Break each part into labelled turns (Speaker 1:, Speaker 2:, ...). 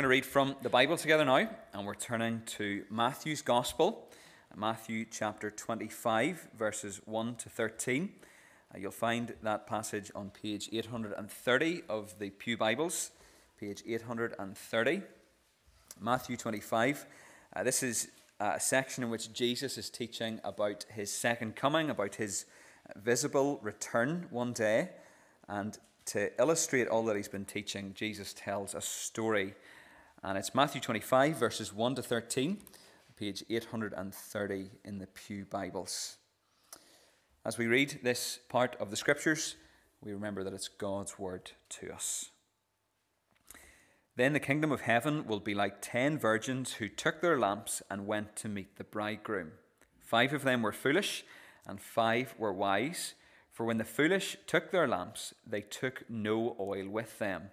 Speaker 1: going to read from the Bible together now, and we're turning to Matthew's Gospel, Matthew chapter 25, verses 1 to 13. Uh, you'll find that passage on page 830 of the Pew Bibles, page 830. Matthew 25. Uh, this is a section in which Jesus is teaching about his second coming, about his visible return one day. And to illustrate all that he's been teaching, Jesus tells a story. And it's Matthew 25, verses 1 to 13, page 830 in the Pew Bibles. As we read this part of the scriptures, we remember that it's God's word to us. Then the kingdom of heaven will be like ten virgins who took their lamps and went to meet the bridegroom. Five of them were foolish, and five were wise. For when the foolish took their lamps, they took no oil with them,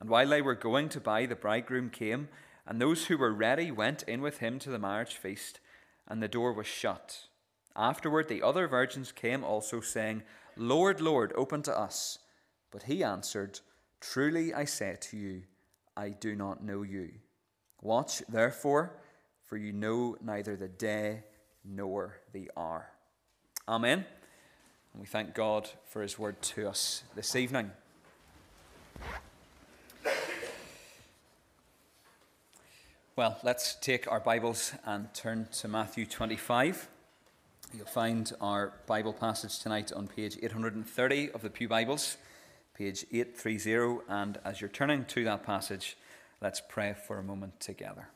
Speaker 1: And while they were going to buy, the bridegroom came, and those who were ready went in with him to the marriage feast, and the door was shut. Afterward, the other virgins came also, saying, Lord, Lord, open to us. But he answered, Truly I say to you, I do not know you. Watch therefore, for you know neither the day nor the hour. Amen. And we thank God for his word to us this evening. Well, let's take our Bibles and turn to Matthew 25. You'll find our Bible passage tonight on page 830 of the Pew Bibles, page 830. And as you're turning to that passage, let's pray for a moment together.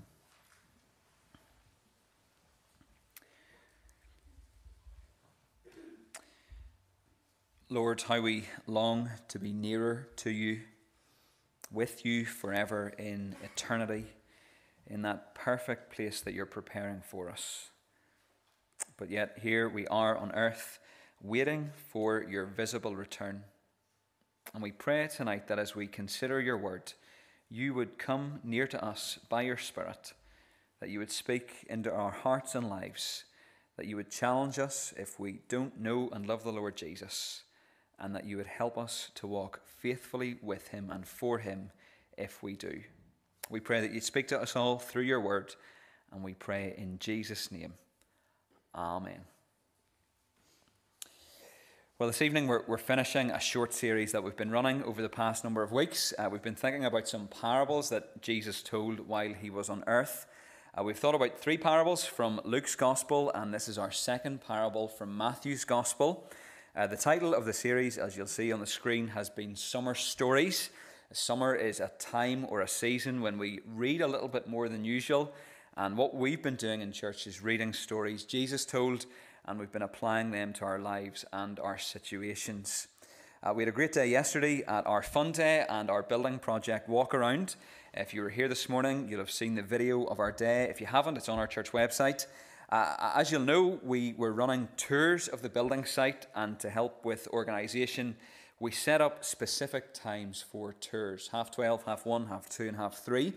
Speaker 1: Lord, how we long to be nearer to you, with you forever in eternity, in that perfect place that you're preparing for us. But yet, here we are on earth, waiting for your visible return. And we pray tonight that as we consider your word, you would come near to us by your Spirit, that you would speak into our hearts and lives, that you would challenge us if we don't know and love the Lord Jesus and that you would help us to walk faithfully with him and for him if we do. We pray that you'd speak to us all through your word, and we pray in Jesus' name. Amen. Well, this evening we're, we're finishing a short series that we've been running over the past number of weeks. Uh, we've been thinking about some parables that Jesus told while he was on earth. Uh, we've thought about three parables from Luke's Gospel, and this is our second parable from Matthew's Gospel. Uh, the title of the series, as you'll see on the screen, has been Summer Stories. Summer is a time or a season when we read a little bit more than usual. And what we've been doing in church is reading stories Jesus told, and we've been applying them to our lives and our situations. Uh, we had a great day yesterday at our fun day and our building project walk around. If you were here this morning, you'll have seen the video of our day. If you haven't, it's on our church website. Uh, as you'll know, we were running tours of the building site, and to help with organisation, we set up specific times for tours half 12, half 1, half 2, and half 3.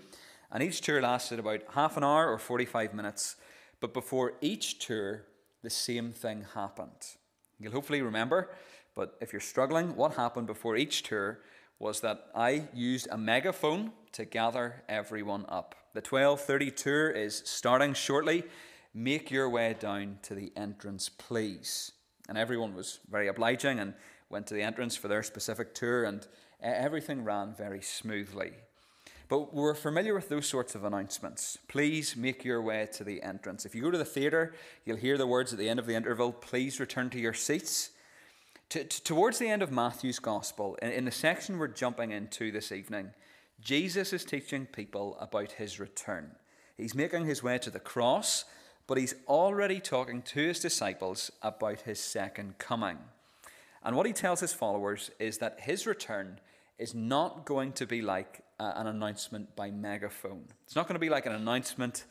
Speaker 1: And each tour lasted about half an hour or 45 minutes. But before each tour, the same thing happened. You'll hopefully remember, but if you're struggling, what happened before each tour was that I used a megaphone to gather everyone up. The 12:30 tour is starting shortly. Make your way down to the entrance, please. And everyone was very obliging and went to the entrance for their specific tour, and uh, everything ran very smoothly. But we're familiar with those sorts of announcements. Please make your way to the entrance. If you go to the theatre, you'll hear the words at the end of the interval please return to your seats. To, to, towards the end of Matthew's Gospel, in, in the section we're jumping into this evening, Jesus is teaching people about his return. He's making his way to the cross but he's already talking to his disciples about his second coming. And what he tells his followers is that his return is not going to be like uh, an announcement by megaphone. It's not going to be like an announcement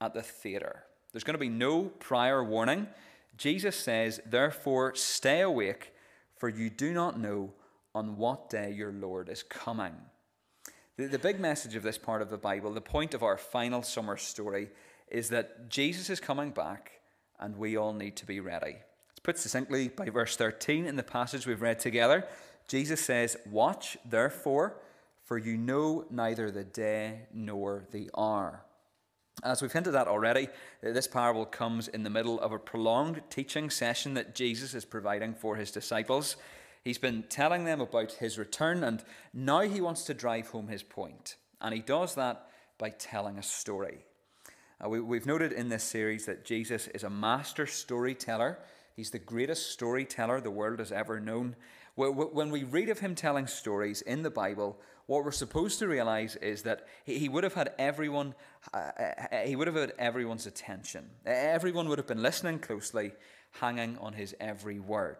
Speaker 1: at the theatre. There's going to be no prior warning. Jesus says, Therefore, stay awake, for you do not know on what day your Lord is coming. The, the big message of this part of the Bible, the point of our final summer story, is that Jesus is coming back and we all need to be ready. Put succinctly by verse 13 in the passage we've read together. Jesus says, Watch, therefore, for you know neither the day nor the hour. As we've hinted at already, this parable comes in the middle of a prolonged teaching session that Jesus is providing for his disciples. He's been telling them about his return, and now he wants to drive home his point. And he does that by telling a story. Uh, we, have noted in this series that Jesus is a master storyteller. He's the greatest storyteller the world has ever known. When we read of him telling stories in the Bible, what we're supposed to realize is that he would have had everyone, uh, uh, he would have had everyone's attention. Everyone would have been listening closely, hanging on his every word.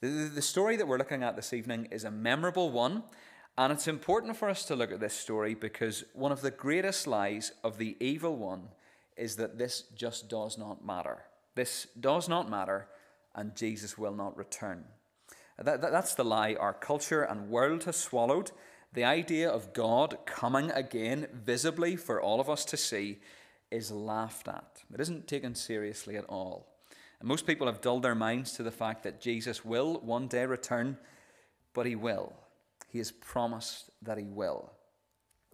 Speaker 1: The, the story that we're looking at this evening is a memorable one, and it's important for us to look at this story because one of the greatest lies of the evil one is that this just does not matter. This does not matter, and Jesus will not return. That, that, that's the lie our culture and world has swallowed. The idea of God coming again visibly for all of us to see is laughed at. It isn't taken seriously at all. And most people have dulled their minds to the fact that Jesus will one day return, but he will. He has promised that he will.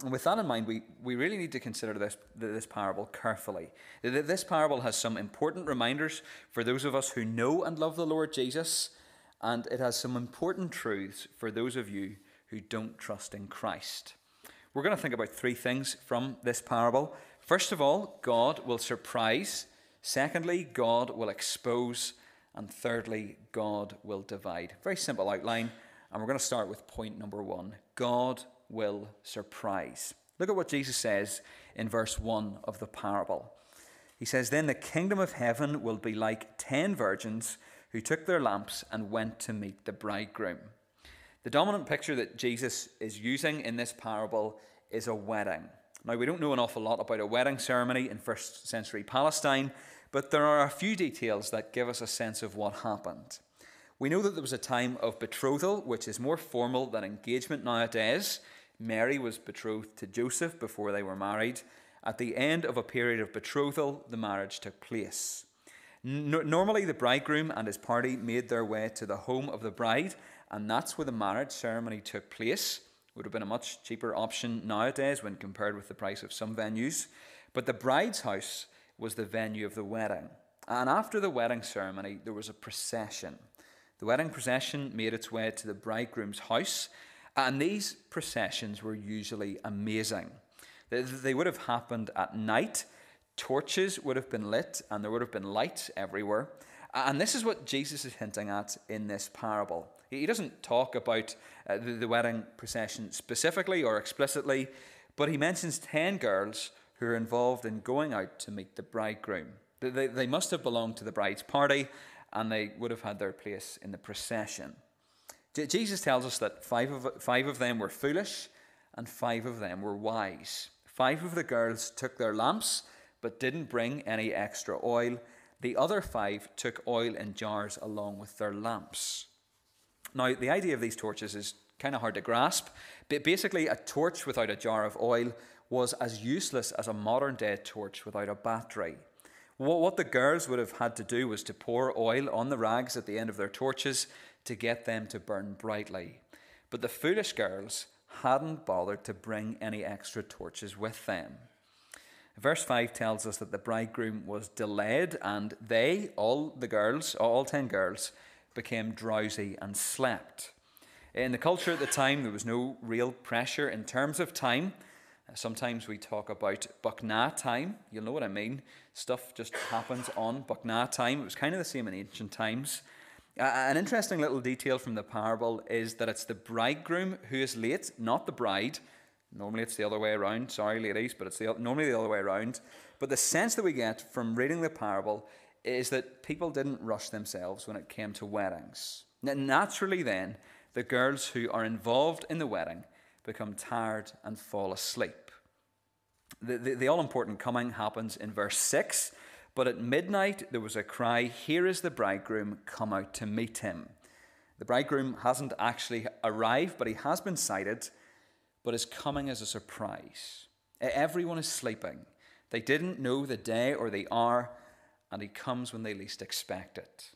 Speaker 1: And with that in mind, we, we really need to consider this, this parable carefully. This parable has some important reminders for those of us who know and love the Lord Jesus, and it has some important truths for those of you who don't trust in Christ. We're going to think about three things from this parable. First of all, God will surprise. Secondly, God will expose. And thirdly, God will divide. Very simple outline. And we're going to start with point number one God will surprise. Look at what Jesus says in verse 1 of the parable. He says, Then the kingdom of heaven will be like ten virgins who took their lamps and went to meet the bridegroom. The dominant picture that Jesus is using in this parable is a wedding. Now, we don't know an awful lot about a wedding ceremony in first century Palestine, but there are a few details that give us a sense of what happened. We know that there was a time of betrothal, which is more formal than engagement nowadays. Mary was betrothed to Joseph before they were married. At the end of a period of betrothal, the marriage took place. normally, the bridegroom and his party made their way to the home of the bride and that's where the marriage ceremony took place. Would have been a much cheaper option nowadays when compared with the price of some venues. But the bride's house was the venue of the wedding. And after the wedding ceremony, there was a procession. The wedding procession made its way to the bridegroom's house, and these processions were usually amazing. They would have happened at night. Torches would have been lit, and there would have been lights everywhere. And this is what Jesus is hinting at in this parable. He doesn't talk about uh, the, wedding procession specifically or explicitly, but he mentions 10 girls who are involved in going out to meet the bridegroom. They must have belonged to the bride's party and they would have had their place in the procession. Jesus tells us that five of, five of them were foolish and five of them were wise. Five of the girls took their lamps but didn't bring any extra oil. The other five took oil in jars along with their lamps. Now, the idea of these torches is kind of hard to grasp. But basically, a torch without a jar of oil was as useless as a modern day torch without a battery. What the girls would have had to do was to pour oil on the rags at the end of their torches to get them to burn brightly. But the foolish girls hadn't bothered to bring any extra torches with them. Verse 5 tells us that the bridegroom was delayed, and they, all the girls, all ten girls, became drowsy and slept. In the culture at the time, there was no real pressure in terms of time. Sometimes we talk about Buckna time. You'll know what I mean. Stuff just happens on Buckna time. It was kind of the same in ancient times. An interesting little detail from the parable is that it's the bridegroom who is late, not the bride. Normally it's the other way around. Sorry, ladies, but it's the, normally the other way around. But the sense that we get from reading the parable is that people didn't rush themselves when it came to weddings. Naturally, then, the girls who are involved in the wedding become tired and fall asleep. The, the, the all important coming happens in verse 6. But at midnight there was a cry, Here is the bridegroom, come out to meet him. The bridegroom hasn't actually arrived, but he has been sighted, but is coming as a surprise. Everyone is sleeping. They didn't know the day or the hour, and he comes when they least expect it.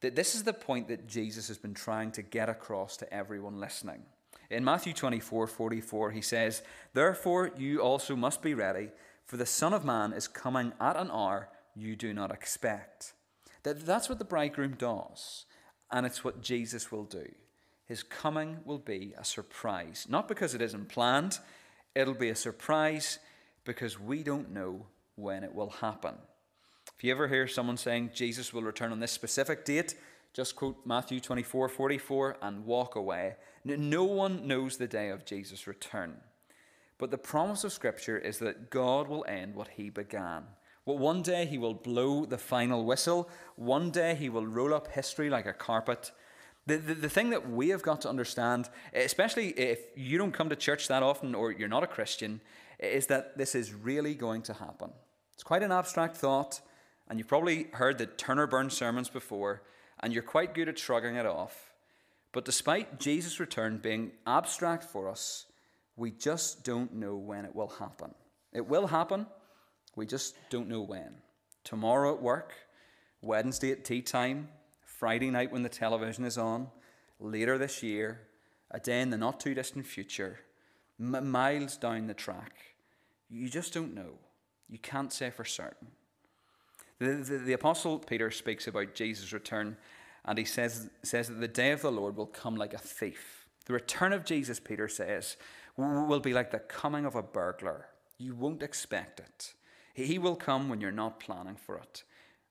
Speaker 1: This is the point that Jesus has been trying to get across to everyone listening. In Matthew 24 44, he says, Therefore you also must be ready, for the Son of Man is coming at an hour you do not expect. That, that's what the bridegroom does, and it's what Jesus will do. His coming will be a surprise, not because it isn't planned, it'll be a surprise because we don't know when it will happen. If you ever hear someone saying Jesus will return on this specific date, just quote Matthew 24 44 and walk away. No one knows the day of Jesus' return. But the promise of Scripture is that God will end what he began. Well, one day he will blow the final whistle. One day he will roll up history like a carpet. The, the, the, thing that we have got to understand, especially if you don't come to church that often or you're not a Christian, is that this is really going to happen. It's quite an abstract thought, and you've probably heard the turn or burn sermons before, and you're quite good at shrugging it off. But despite Jesus' return being abstract for us, we just don't know when it will happen. It will happen, we just don't know when. Tomorrow at work, Wednesday at tea time, Friday night when the television is on, later this year, a day in the not too distant future, m- miles down the track. You just don't know. You can't say for certain. The, the, the, Apostle Peter speaks about Jesus' return, and he says, says that the day of the Lord will come like a thief. The return of Jesus, Peter says, will be like the coming of a burglar. You won't expect it. He will come when you're not planning for it.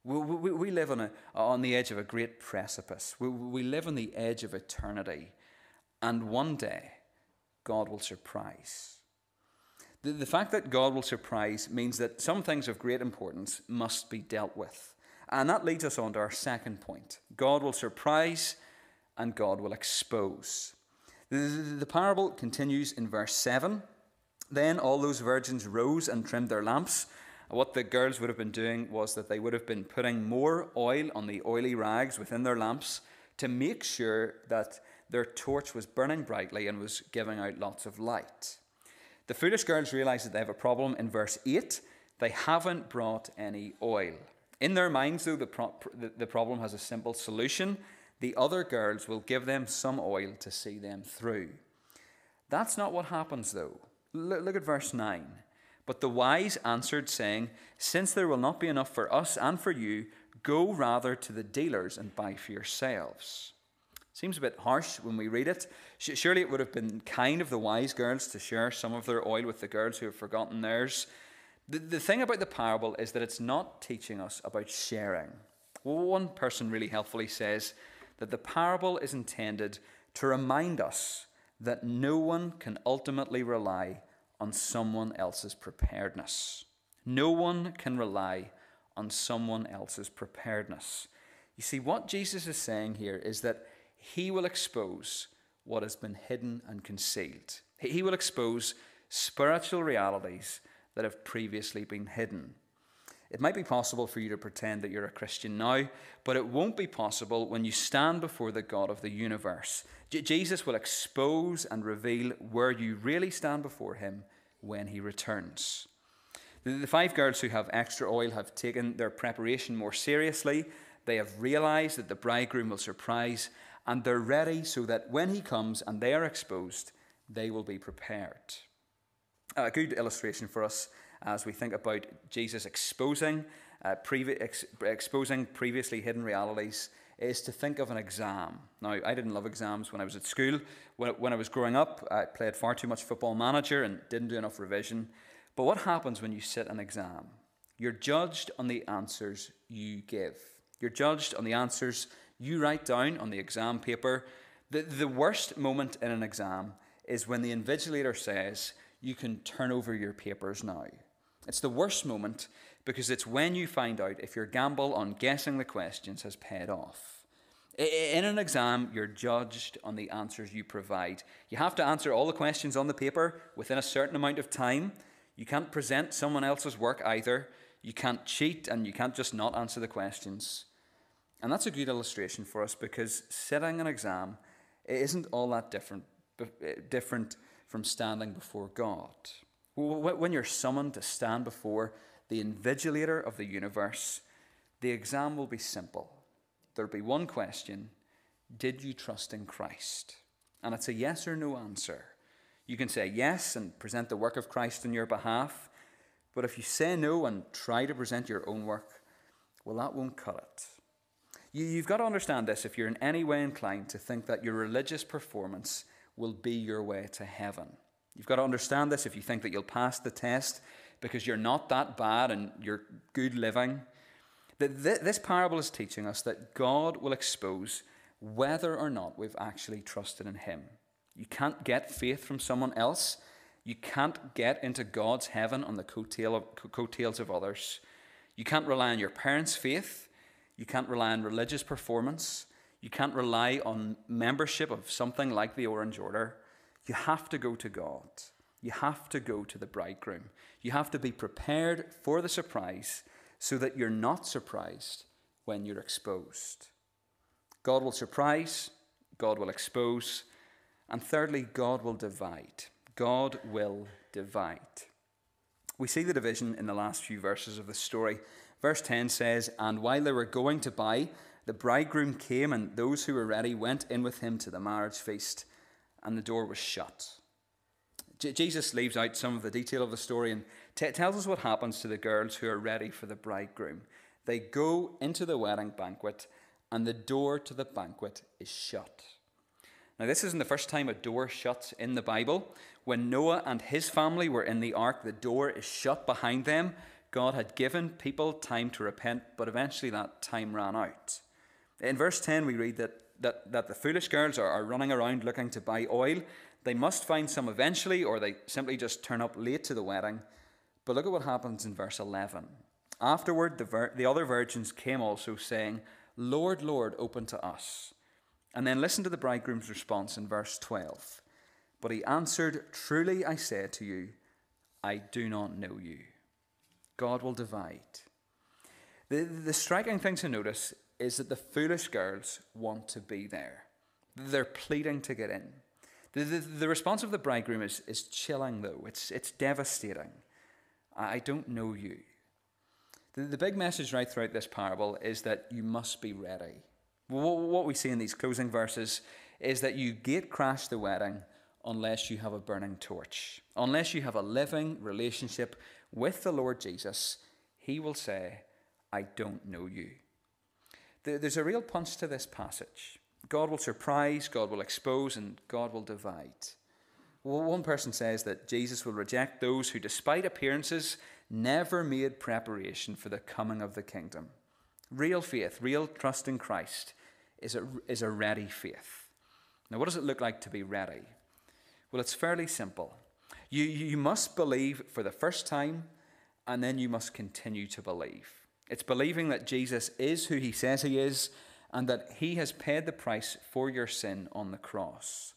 Speaker 1: We, we, we live on, a, on the edge of a great precipice. We, we live on the edge of eternity. And one day, God will surprise. The, the fact that God will surprise means that some things of great importance must be dealt with. And that leads us on to our second point God will surprise and God will expose. The, parable continues in verse 7. Then all those virgins rose and trimmed their lamps. What the girls would have been doing was that they would have been putting more oil on the oily rags within their lamps to make sure that their torch was burning brightly and was giving out lots of light. The foolish girls realize that they have a problem in verse 8. They haven't brought any oil. In their minds, though, the, pro- the problem has a simple solution. The other girls will give them some oil to see them through. That's not what happens, though. Look, at verse 9. But the wise answered, saying, Since there will not be enough for us and for you, go rather to the dealers and buy for yourselves. Seems a bit harsh when we read it. Surely it would have been kind of the wise girls to share some of their oil with the girls who have forgotten theirs. The, the thing about the parable is that it's not teaching us about sharing. One person really helpfully says that the parable is intended to remind us that no one can ultimately rely on someone else's preparedness. No one can rely on someone else's preparedness. You see, what Jesus is saying here is that he will expose what has been hidden and concealed. He will expose spiritual realities that have previously been hidden. It might be possible for you to pretend that you're a Christian now, but it won't be possible when you stand before the God of the universe. J- Jesus will expose and reveal where you really stand before him when he returns. The, the five girls who have extra oil have taken their preparation more seriously. They have realized that the bridegroom will surprise, and they're ready so that when he comes and they are exposed, they will be prepared. A good illustration for us as we think about Jesus exposing, uh, previ- ex- exposing previously hidden realities is to think of an exam. Now, I didn't love exams when I was at school. When, when I was growing up, I played far too much football manager and didn't do enough revision. But what happens when you sit an exam? You're judged on the answers you give. You're judged on the answers you write down on the exam paper. The, the worst moment in an exam is when the invigilator says, You can turn over your papers now. It's the worst moment because it's when you find out if your gamble on guessing the questions has paid off. In an exam, you're judged on the answers you provide. You have to answer all the questions on the paper within a certain amount of time. You can't present someone else's work either. You can't cheat and you can't just not answer the questions. And that's a good illustration for us because sitting an exam isn't all that different, different from standing before God. When you're summoned to stand before the invigilator of the universe, the exam will be simple. There'll be one question Did you trust in Christ? And it's a yes or no answer. You can say yes and present the work of Christ on your behalf, but if you say no and try to present your own work, well, that won't cut it. You, have got to understand this if you're in any way inclined to think that your religious performance will be your way to heaven. You've got to understand this if you think that you'll pass the test because you're not that bad and you're good living. This parable is teaching us that God will expose whether or not we've actually trusted in Him. You can't get faith from someone else. You can't get into God's heaven on the coattails of others. You can't rely on your parents' faith. You can't rely on religious performance. You can't rely on membership of something like the Orange Order. You have to go to God. You have to go to the bridegroom. You have to be prepared for the surprise so that you're not surprised when you're exposed. God will surprise, God will expose, and thirdly, God will divide. God will divide. We see the division in the last few verses of the story. Verse 10 says, And while they were going to buy, the bridegroom came, and those who were ready went in with him to the marriage feast, and the door was shut. J- Jesus leaves out some of the detail of the story and t- tells us what happens to the girls who are ready for the bridegroom. They go into the wedding banquet, and the door to the banquet is shut. Now, this isn't the first time a door shuts in the Bible. When Noah and his family were in the ark, the door is shut behind them. God had given people time to repent, but eventually that time ran out. In verse 10, we read that, that, that the foolish girls are, are running around looking to buy oil. They must find some eventually, or they simply just turn up late to the wedding. But look at what happens in verse 11. Afterward, the, vir- the other virgins came also, saying, Lord, Lord, open to us. And then listen to the bridegroom's response in verse 12. But he answered, Truly I say to you, I do not know you. God will divide. The, the striking thing to notice is that the foolish girls want to be there. They're pleading to get in. The, the, the, response of the bridegroom is, is chilling, though. It's, it's devastating. I don't know you. The, the big message right throughout this parable is that you must be ready. What, what we see in these closing verses is that you gate crash the wedding unless you have a burning torch. Unless you have a living relationship with the Lord Jesus, He will say, I don't know you. There's a real punch to this passage. God will surprise, God will expose, and God will divide. Well, one person says that Jesus will reject those who, despite appearances, never made preparation for the coming of the kingdom. Real faith, real trust in Christ, is a, is a ready faith. Now, what does it look like to be ready? Well, it's fairly simple. You, you must believe for the first time, and then you must continue to believe. It's believing that Jesus is who he says he is and that he has paid the price for your sin on the cross.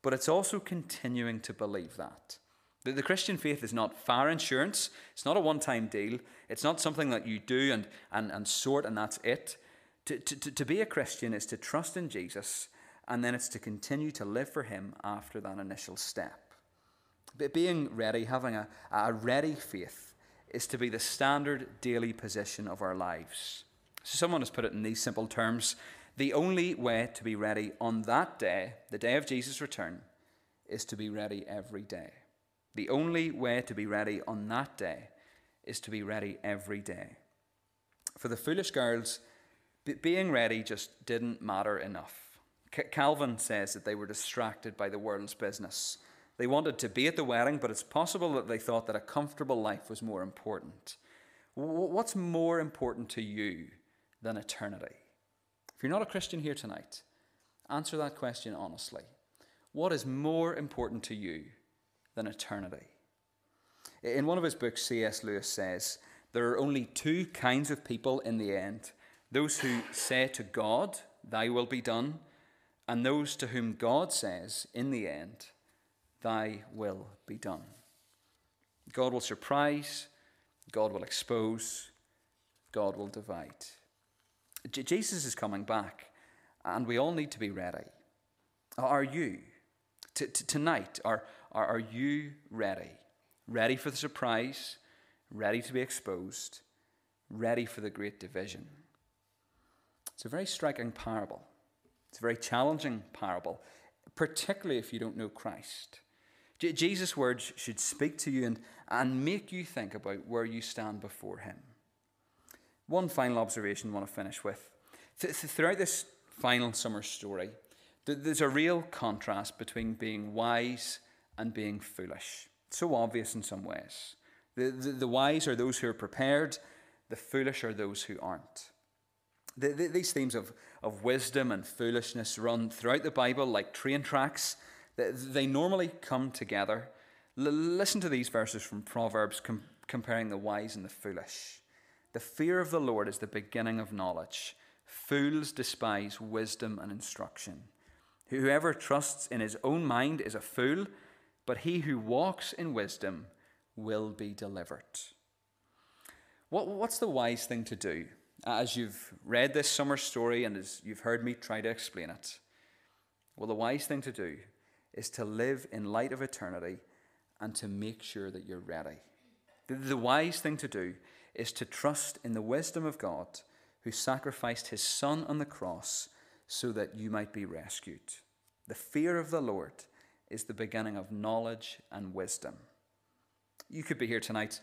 Speaker 1: But it's also continuing to believe that. The, the Christian faith is not fire insurance, it's not a one time deal, it's not something that you do and, and, and sort and that's it. To, to, to be a Christian is to trust in Jesus and then it's to continue to live for him after that initial step. But being ready, having a, a ready faith, is to be the standard daily position of our lives. So someone has put it in these simple terms the only way to be ready on that day, the day of Jesus' return, is to be ready every day. The only way to be ready on that day is to be ready every day. For the foolish girls, being ready just didn't matter enough. Calvin says that they were distracted by the world's business. They wanted to be at the wedding, but it's possible that they thought that a comfortable life was more important. What's more important to you than eternity? If you're not a Christian here tonight, answer that question honestly. What is more important to you than eternity? In one of his books, C.S. Lewis says, There are only two kinds of people in the end those who say to God, Thy will be done, and those to whom God says, in the end, Thy will be done. God will surprise, God will expose, God will divide. J- Jesus is coming back, and we all need to be ready. Are you? T- t- tonight, are, are, are you ready? Ready for the surprise, ready to be exposed, ready for the great division. It's a very striking parable. It's a very challenging parable, particularly if you don't know Christ. J- Jesus' words should speak to you and, and make you think about where you stand before Him. One final observation I want to finish with. Th- th- throughout this final summer story, th- there's a real contrast between being wise and being foolish. It's so obvious in some ways. The, the, the, wise are those who are prepared, the foolish are those who aren't. The, the, these themes of, of wisdom and foolishness run throughout the Bible like train tracks. They, normally come together. L- listen to these verses from Proverbs com- comparing the wise and the foolish. The fear of the Lord is the beginning of knowledge. Fools despise wisdom and instruction. Whoever trusts in his own mind is a fool, but he who walks in wisdom will be delivered. What, what's the wise thing to do? As you've read this summer story and as you've heard me try to explain it, well, the wise thing to do is to live in light of eternity and to make sure that you're ready. The, the wise thing to do is to trust in the wisdom of God who sacrificed his Son on the cross so that you might be rescued. The fear of the Lord is the beginning of knowledge and wisdom. You could be here tonight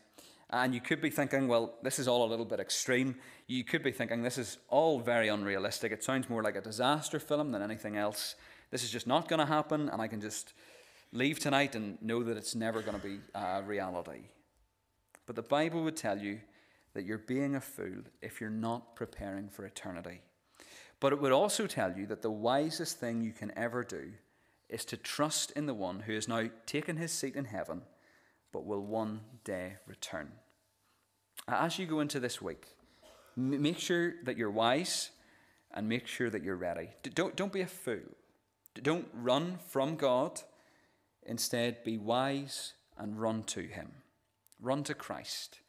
Speaker 1: and you could be thinking, well, this is all a little bit extreme. You could be thinking, this is all very unrealistic. It sounds more like a disaster film than anything else. This is just not going to happen, and I can just leave tonight and know that it's never going to be a reality. But the Bible would tell you that you're being a fool if you're not preparing for eternity. But it would also tell you that the wisest thing you can ever do is to trust in the one who has now taken his seat in heaven but will one day return. As you go into this week, make sure that you're wise and make sure that you're ready. Don't, don't be a fool. Don't run from God. Instead, be wise and run to Him. Run to Christ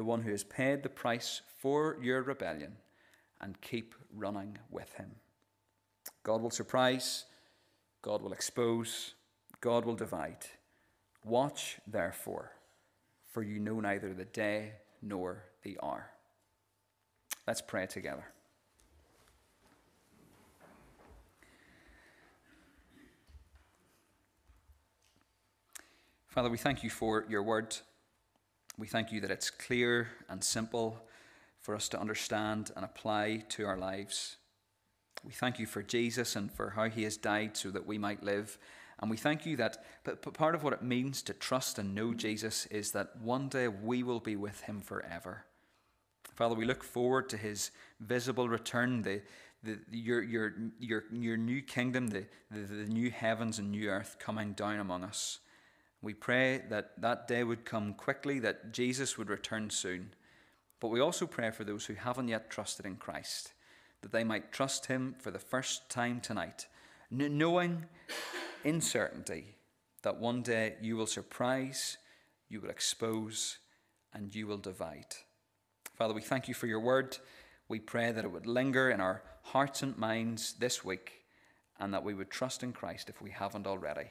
Speaker 1: the one who has paid the price for your rebellion, and keep running with him. God will surprise, God will expose, God will divide. Watch, therefore, for you know neither the day nor the hour. Let's pray together. Father, we thank you for your word. We thank you that it's clear and simple for us to understand and apply to our lives. We thank you for Jesus and for how he has died so that we might live. And we thank you that part of what it means to trust and know Jesus is that one day we will be with him forever. Father, we look forward to his visible return, the, the, your, your, your, your new kingdom, the, the, the new heavens and new earth coming down among us. We pray that that day would come quickly, that Jesus would return soon. But we also pray for those who haven't yet trusted in Christ, that they might trust Him for the first time tonight, knowing in certainty that one day you will surprise, you will expose, and you will divide. Father, we thank you for your word. We pray that it would linger in our hearts and minds this week, and that we would trust in Christ if we haven't already.